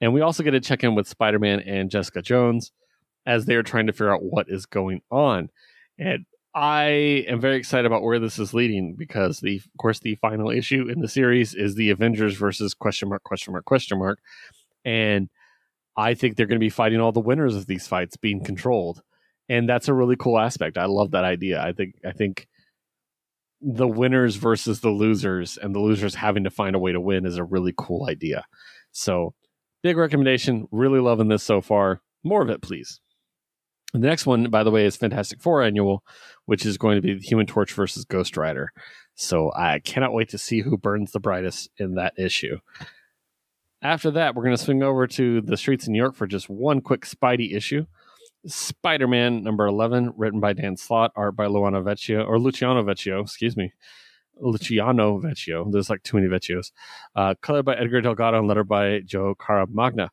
And we also get to check in with Spider Man and Jessica Jones as they're trying to figure out what is going on. And I am very excited about where this is leading because the of course the final issue in the series is the Avengers versus question mark question mark question mark. And I think they're going to be fighting all the winners of these fights being controlled. And that's a really cool aspect. I love that idea. I think I think the winners versus the losers and the losers having to find a way to win is a really cool idea. So, big recommendation. Really loving this so far. More of it, please. The next one, by the way, is Fantastic Four Annual, which is going to be Human Torch versus Ghost Rider. So I cannot wait to see who burns the brightest in that issue. After that, we're going to swing over to the streets in New York for just one quick Spidey issue. Spider Man number 11, written by Dan Slott, art by Luciano Vecchio, or Luciano Vecchio, excuse me. Luciano Vecchio. There's like too many Vecchios. Uh, colored by Edgar Delgado and lettered by Joe Caramagna.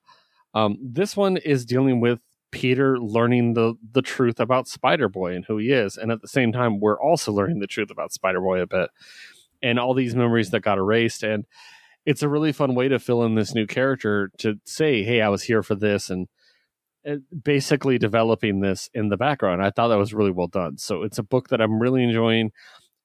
Um, this one is dealing with Peter learning the the truth about Spider Boy and who he is, and at the same time, we're also learning the truth about Spider Boy a bit, and all these memories that got erased. And it's a really fun way to fill in this new character to say, "Hey, I was here for this," and basically developing this in the background. I thought that was really well done. So it's a book that I'm really enjoying.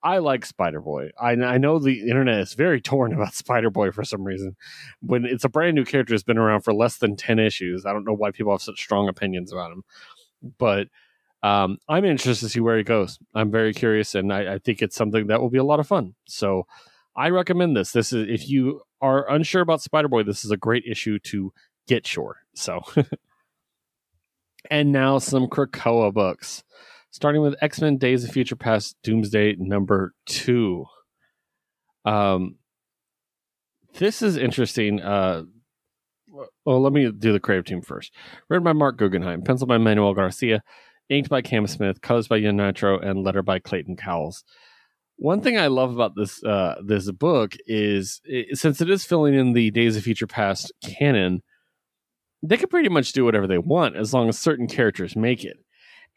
I like Spider Boy. I, I know the internet is very torn about Spider Boy for some reason. When it's a brand new character, has been around for less than ten issues. I don't know why people have such strong opinions about him, but um, I'm interested to see where he goes. I'm very curious, and I, I think it's something that will be a lot of fun. So I recommend this. This is if you are unsure about Spider Boy, this is a great issue to get sure. So. and now some Krakoa books starting with X Men Days of Future Past Doomsday number two. Um, this is interesting. Uh, well, let me do the creative team first. Written by Marc Guggenheim, penciled by Manuel Garcia, inked by Cam Smith, colors by Ian and letter by Clayton Cowles. One thing I love about this uh, this book is it, since it is filling in the Days of Future Past canon, they can pretty much do whatever they want as long as certain characters make it.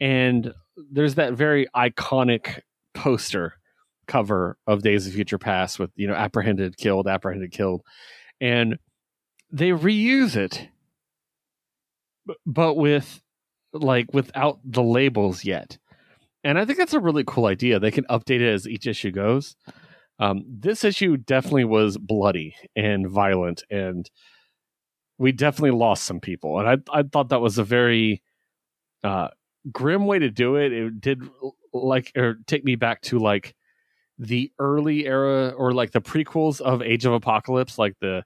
And there's that very iconic poster cover of Days of Future Past with, you know, apprehended, killed, apprehended, killed. And they reuse it, but with like without the labels yet. And I think that's a really cool idea. They can update it as each issue goes. Um, this issue definitely was bloody and violent, and we definitely lost some people. And I I thought that was a very uh, grim way to do it. It did like or take me back to like the early era or like the prequels of Age of Apocalypse, like the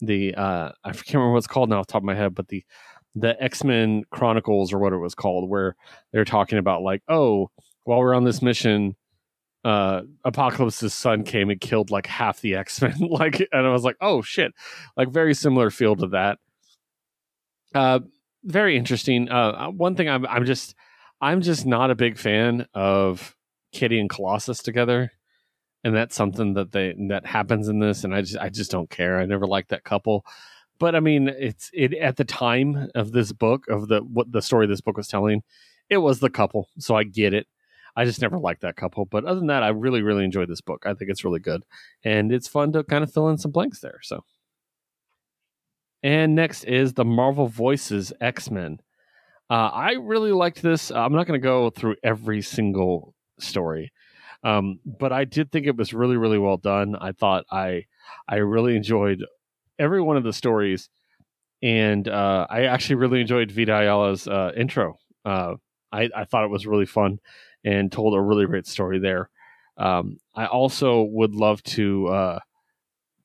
the uh I can't remember what it's called now off the top of my head, but the the X Men Chronicles or what it was called, where they're talking about like, oh, while we're on this mission, uh Apocalypse's son came and killed like half the X Men, like, and I was like, oh shit, like very similar feel to that. Uh, very interesting. Uh, uh, one thing I'm I'm just I'm just not a big fan of Kitty and Colossus together, and that's something that they that happens in this, and I just I just don't care. I never liked that couple, but I mean, it's it at the time of this book of the what the story this book was telling, it was the couple, so I get it. I just never liked that couple, but other than that, I really really enjoyed this book. I think it's really good, and it's fun to kind of fill in some blanks there. So. And next is the Marvel Voices X Men. Uh, I really liked this. I'm not going to go through every single story, um, but I did think it was really, really well done. I thought I, I really enjoyed every one of the stories, and uh, I actually really enjoyed Vita Ayala's uh, intro. Uh, I, I, thought it was really fun and told a really great story there. Um, I also would love to uh,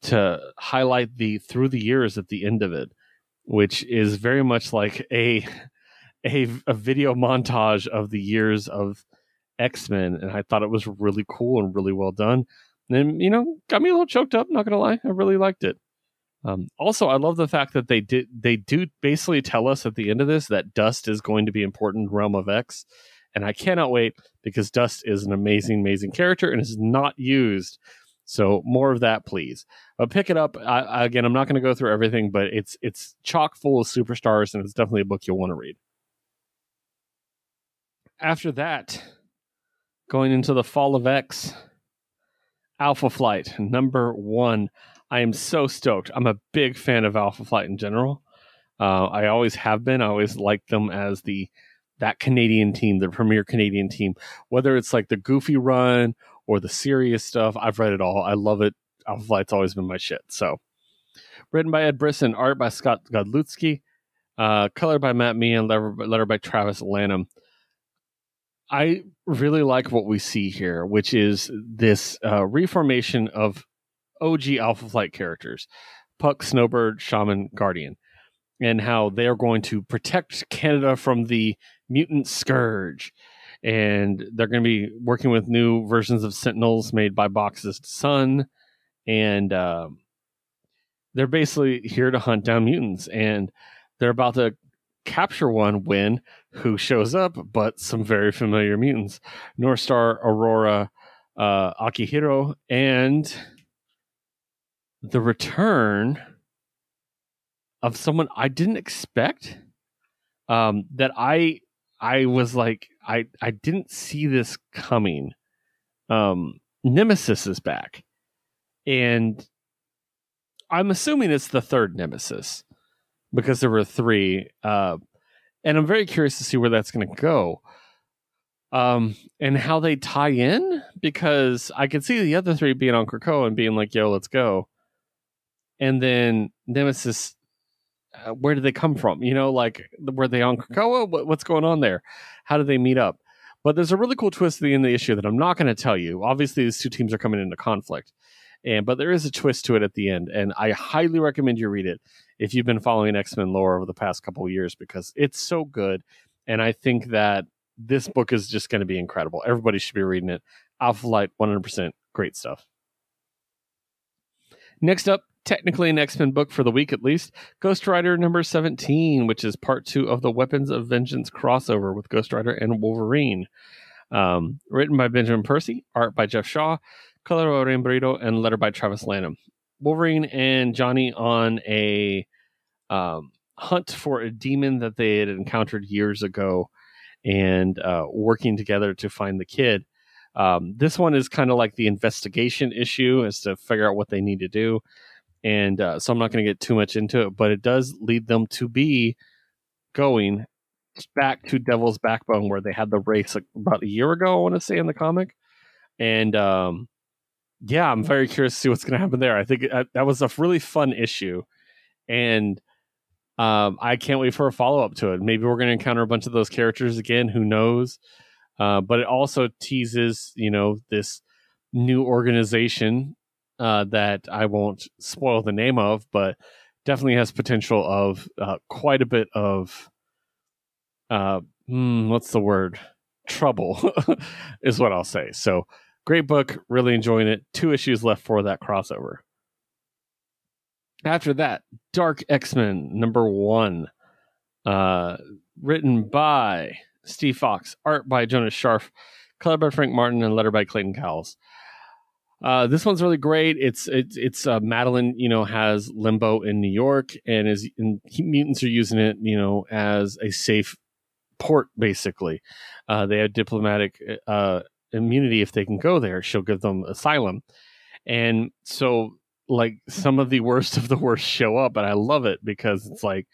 to highlight the through the years at the end of it, which is very much like a a, a video montage of the years of X Men, and I thought it was really cool and really well done. And you know, got me a little choked up. Not gonna lie, I really liked it. Um, also, I love the fact that they did they do basically tell us at the end of this that Dust is going to be important Realm of X, and I cannot wait because Dust is an amazing, amazing character and is not used so more of that, please. But pick it up. I, again, I'm not going to go through everything, but it's it's chock full of superstars, and it's definitely a book you'll want to read. After that, going into the fall of X, Alpha Flight number one. I am so stoked. I'm a big fan of Alpha Flight in general. Uh, I always have been. I always liked them as the that Canadian team, the premier Canadian team, whether it's like the goofy run or the serious stuff. I've read it all. I love it. Alpha Flight's always been my shit. So, written by Ed Brisson, art by Scott Godlewski, uh, color by Matt Meehan, letter, letter by Travis Lanham. I really like what we see here, which is this uh, reformation of OG Alpha Flight characters Puck, Snowbird, Shaman, Guardian, and how they are going to protect Canada from the mutant scourge. And they're going to be working with new versions of Sentinels made by Box's Son. And uh, they're basically here to hunt down mutants. And they're about to capture one when who shows up but some very familiar mutants Northstar, Aurora, uh, Akihiro, and the return of someone I didn't expect. Um, that I I was like I I didn't see this coming. Um, Nemesis is back, and I'm assuming it's the third Nemesis because there were three. Uh, and I'm very curious to see where that's going to go. Um, and how they tie in because I could see the other three being on Krakoa and being like, "Yo, let's go," and then Nemesis. Uh, where did they come from? You know, like were they on Krakoa? What, what's going on there? How did they meet up? But there's a really cool twist at the end of the issue that I'm not going to tell you. Obviously, these two teams are coming into conflict, and but there is a twist to it at the end, and I highly recommend you read it if you've been following X Men lore over the past couple years because it's so good. And I think that this book is just going to be incredible. Everybody should be reading it. Alpha Flight, 100% great stuff. Next up, technically an X Men book for the week at least Ghost Rider number 17, which is part two of the Weapons of Vengeance crossover with Ghost Rider and Wolverine. Um, written by Benjamin Percy, art by Geoff Shaw, color by Rain Beredo, and letter by Travis Lanham. Wolverine and Johnny on a um, hunt for a demon that they had encountered years ago and uh, working together to find the kid. Um, this one is kind of like the investigation issue as to figure out what they need to do. And uh, so I'm not going to get too much into it, but it does lead them to be going back to Devil's Backbone, where they had the race about a year ago, I want to say, in the comic. And um, yeah, I'm very curious to see what's going to happen there. I think uh, that was a really fun issue, and um, I can't wait for a follow up to it. Maybe we're going to encounter a bunch of those characters again. Who knows? Uh, but it also teases, you know, this new organization uh, that I won't spoil the name of, but definitely has potential of uh, quite a bit of, uh, hmm, what's the word? Trouble is what I'll say. So Great book, really enjoying it. Two issues left for that crossover. After that, Dark X Men number one, uh, written by Steve Foxe, art by Jonas Scharf, color by Frank Martin, and letter by Clayton Cowles. Uh, this one's really great. It's it's it's uh, Madeline, you know, has limbo in New York, and is and mutants are using it, you know, as a safe port. Basically, uh, they have diplomatic uh, immunity if they can go there. She'll give them asylum. And so like some of the worst of the worst show up and I love it because it's like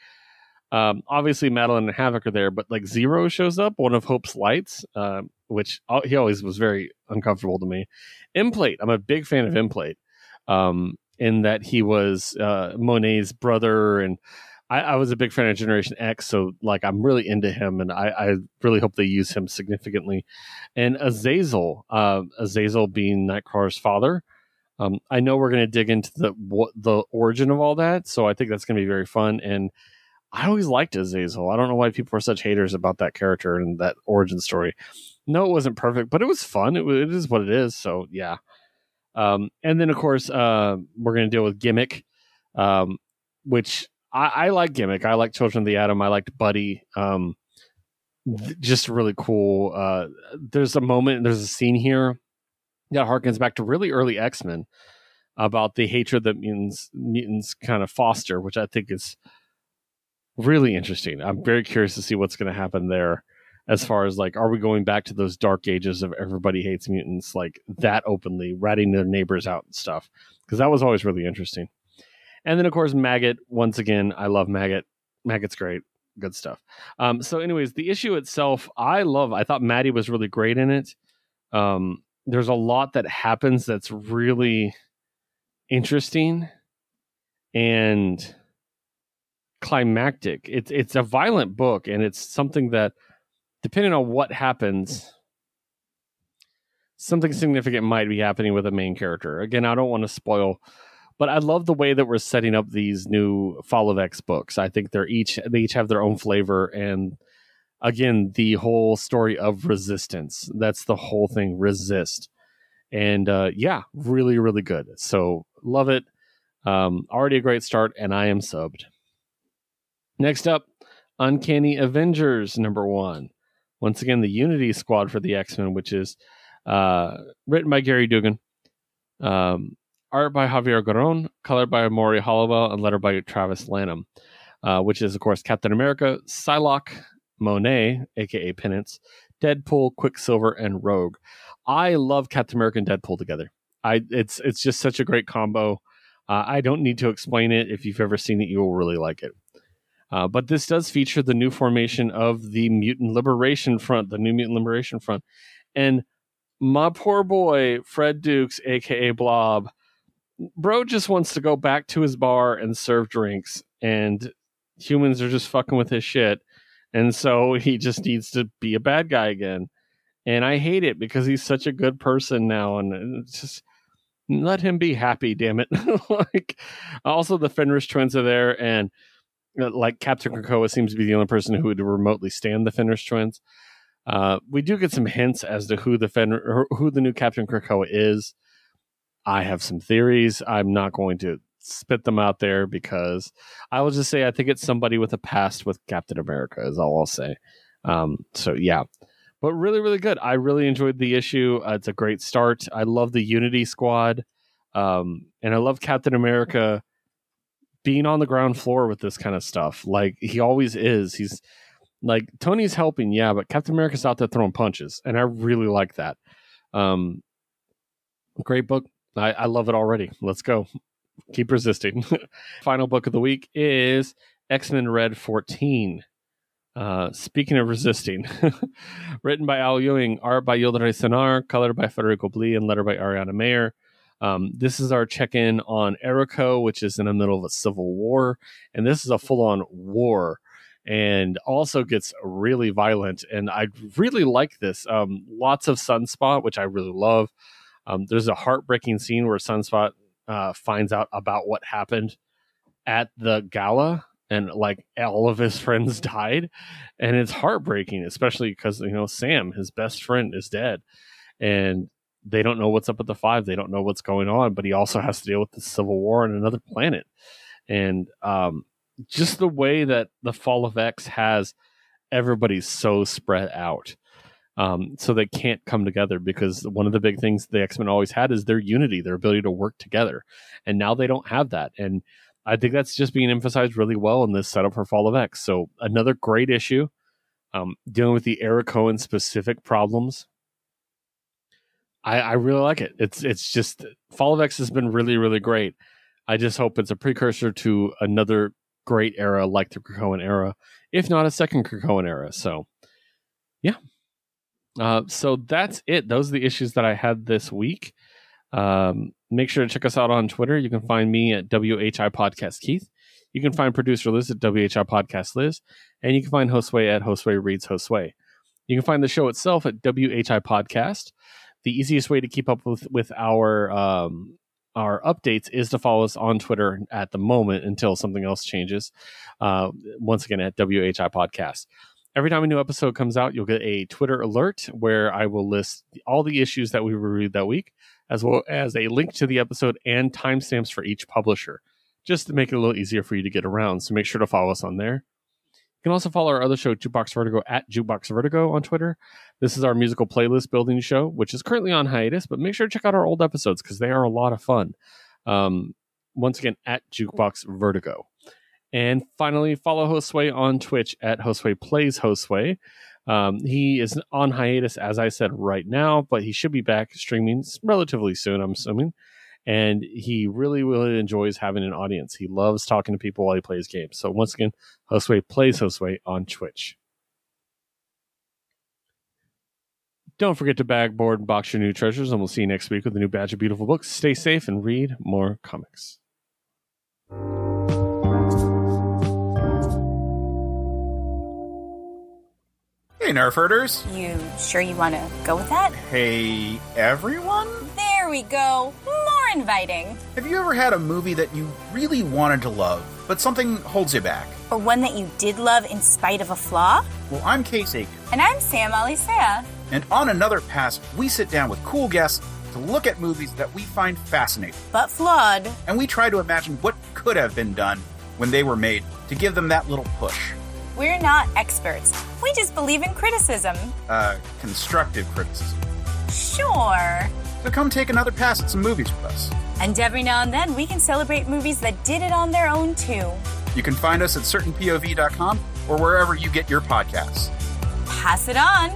um, obviously Madeline and Havoc are there, but like Zero shows up, one of Hope's lights, uh, which he always was very uncomfortable to me. Emplate, I'm a big fan of Emplate, um, in that he was uh, Monet's brother and I, I, was a big fan of Generation X, so like I'm really into him, and I, I really hope they use him significantly. And Azazel, uh, Azazel being Nightcrawler's father. Um, I know we're going to dig into the what the origin of all that, so I think that's going to be very fun. And I always liked Azazel. I don't know why people are such haters about that character and that origin story. No, it wasn't perfect, but it was fun. It, it is what it is. So yeah. Um, and then of course uh, we're going to deal with gimmick, um, which I, I, like gimmick. I like Children of the Atom. I liked Buddy. Um, th- just really cool. Uh, there's a moment. There's a scene here that harkens back to really early X Men about the hatred that mutants mutants kind of foster, which I think is really interesting. I'm very curious to see what's going to happen there. As far as like, are we going back to those dark ages of everybody hates mutants like that openly, ratting their neighbors out and stuff? Because that was always really interesting. And then, of course, Maggot. Once again, I love Maggot. Maggot's great. Good stuff. Um, so, anyways, the issue itself, I love. I thought Maddie was really great in it. Um, there's a lot that happens that's really interesting and climactic. It's it's a violent book, and it's something that, depending on what happens, something significant might be happening with a main character. Again, I don't want to spoil, but I love the way that we're setting up these new Fall of X books. I think they're each they each have their own flavor, and again, the whole story of resistance. That's the whole thing. Resist, and uh, yeah, really, really good. So love it. Um, already a great start, and I am subbed. Next up, Uncanny Avengers number one. Once again, the Unity Squad for the X Men, which is uh, written by Gerry Duggan, um, art by Javier Garron, colored by Morry Hollowell, and letter by Travis Lanham, uh, which is, of course, Captain America, Psylocke, Monet, aka Penance, Deadpool, Quicksilver, and Rogue. I love Captain America and Deadpool together. I it's it's just such a great combo. Uh, I don't need to explain it. If you've ever seen it, you will really like it. Uh, but this does feature the new formation of the Mutant Liberation Front, the New Mutant Liberation Front. And my poor boy, Fred Dukes, aka Blob, bro just wants to go back to his bar and serve drinks, and humans are just fucking with his shit. And so he just needs to be a bad guy again. And I hate it because he's such a good person now. And just let him be happy, damn it. like, also, the Fenris twins are there, and like Captain Krakoa seems to be the only person who would remotely stand the Fenris twins. Uh, we do get some hints as to who the Fen- who the new Captain Krakoa is. I have some theories. I'm not going to spit them out there because I will just say I think it's somebody with a past with Captain America is all I'll say. Um, so yeah, but really, really good. I really enjoyed the issue. Uh, it's a great start. I love the Unity Squad, um, and I love Captain America being on the ground floor with this kind of stuff. Like he always is. He's like Tony's helping, yeah, but Captain America's out there throwing punches, and I really like that. Um, great book. I, I love it already. Let's go. Keep resisting. Final book of the week is X Men Red 14. Uh, speaking of resisting, written by Al Ewing, art by Yildiray Cinar, colored by Federico Blee, and letter by Ariana Maher. Um, this is our check in on Arakko, which is in the middle of a civil war. And this is a full on war and also gets really violent. And I really like this. Um, lots of Sunspot, which I really love. Um, there's a heartbreaking scene where Sunspot uh, finds out about what happened at the gala and like all of his friends died and it's heartbreaking especially because you know sam his best friend is dead and they don't know what's up at the five. They don't know what's going on, but he also has to deal with the civil war on another planet. And um, just the way that the fall of X has everybody so spread out. Um, so they can't come together because one of the big things the X Men always had is their unity, their ability to work together. And now they don't have that. And I think that's just being emphasized really well in this setup for Fall of X. So another great issue um, dealing with the Arakkoan specific problems I, I really like it. It's it's just Fall of X has been really really great. I just hope it's a precursor to another great era like the Krakoan era, if not a second Krakoan era. So, yeah. Uh, so that's it. Those are the issues that I had this week. Um, make sure to check us out on Twitter. You can find me at WHI Podcast Keith. You can find producer Liz at WHI Podcast Liz, and you can find Josue at Josue Reads Josue. You can find the show itself at WHI Podcast the easiest way to keep up with with our um, our updates is to follow us on Twitter at the moment until something else changes. Uh, once again, at WHI Podcast. Every time a new episode comes out, you'll get a Twitter alert where I will list all the issues that we reviewed that week, as well as a link to the episode and timestamps for each publisher, just to make it a little easier for you to get around. So make sure to follow us on there. You can also follow our other show, Jukebox Vertigo, at Jukebox Vertigo on Twitter. This is our musical playlist building show, which is currently on hiatus, but make sure to check out our old episodes because they are a lot of fun. Um, once again, at Jukebox Vertigo. And finally, follow Josue on Twitch at Josue Plays Josue. Um, he is on hiatus, as I said, right now, but he should be back streaming relatively soon, I'm assuming. And he really, really enjoys having an audience. He loves talking to people while he plays games. So once again, Josue plays Josue on Twitch. Don't forget to bag, board, and box your new treasures, and we'll see you next week with a new batch of beautiful books. Stay safe and read more comics. Hey, Nerf herders. You sure you want to go with that? Hey, everyone. We go. More inviting. Have you ever had a movie that you really wanted to love, but something holds you back? Or one that you did love in spite of a flaw? Well, I'm Case Aiken. And I'm Sam Alisea. And on Another Pass, we sit down with cool guests to look at movies that we find fascinating. But flawed. And we try to imagine what could have been done when they were made to give them that little push. We're not experts. We just believe in criticism. Uh, constructive criticism. Sure. So come take another pass at some movies with us. And every now and then, we can celebrate movies that did it on their own, too. You can find us at certainpov.com or wherever you get your podcasts. Pass it on.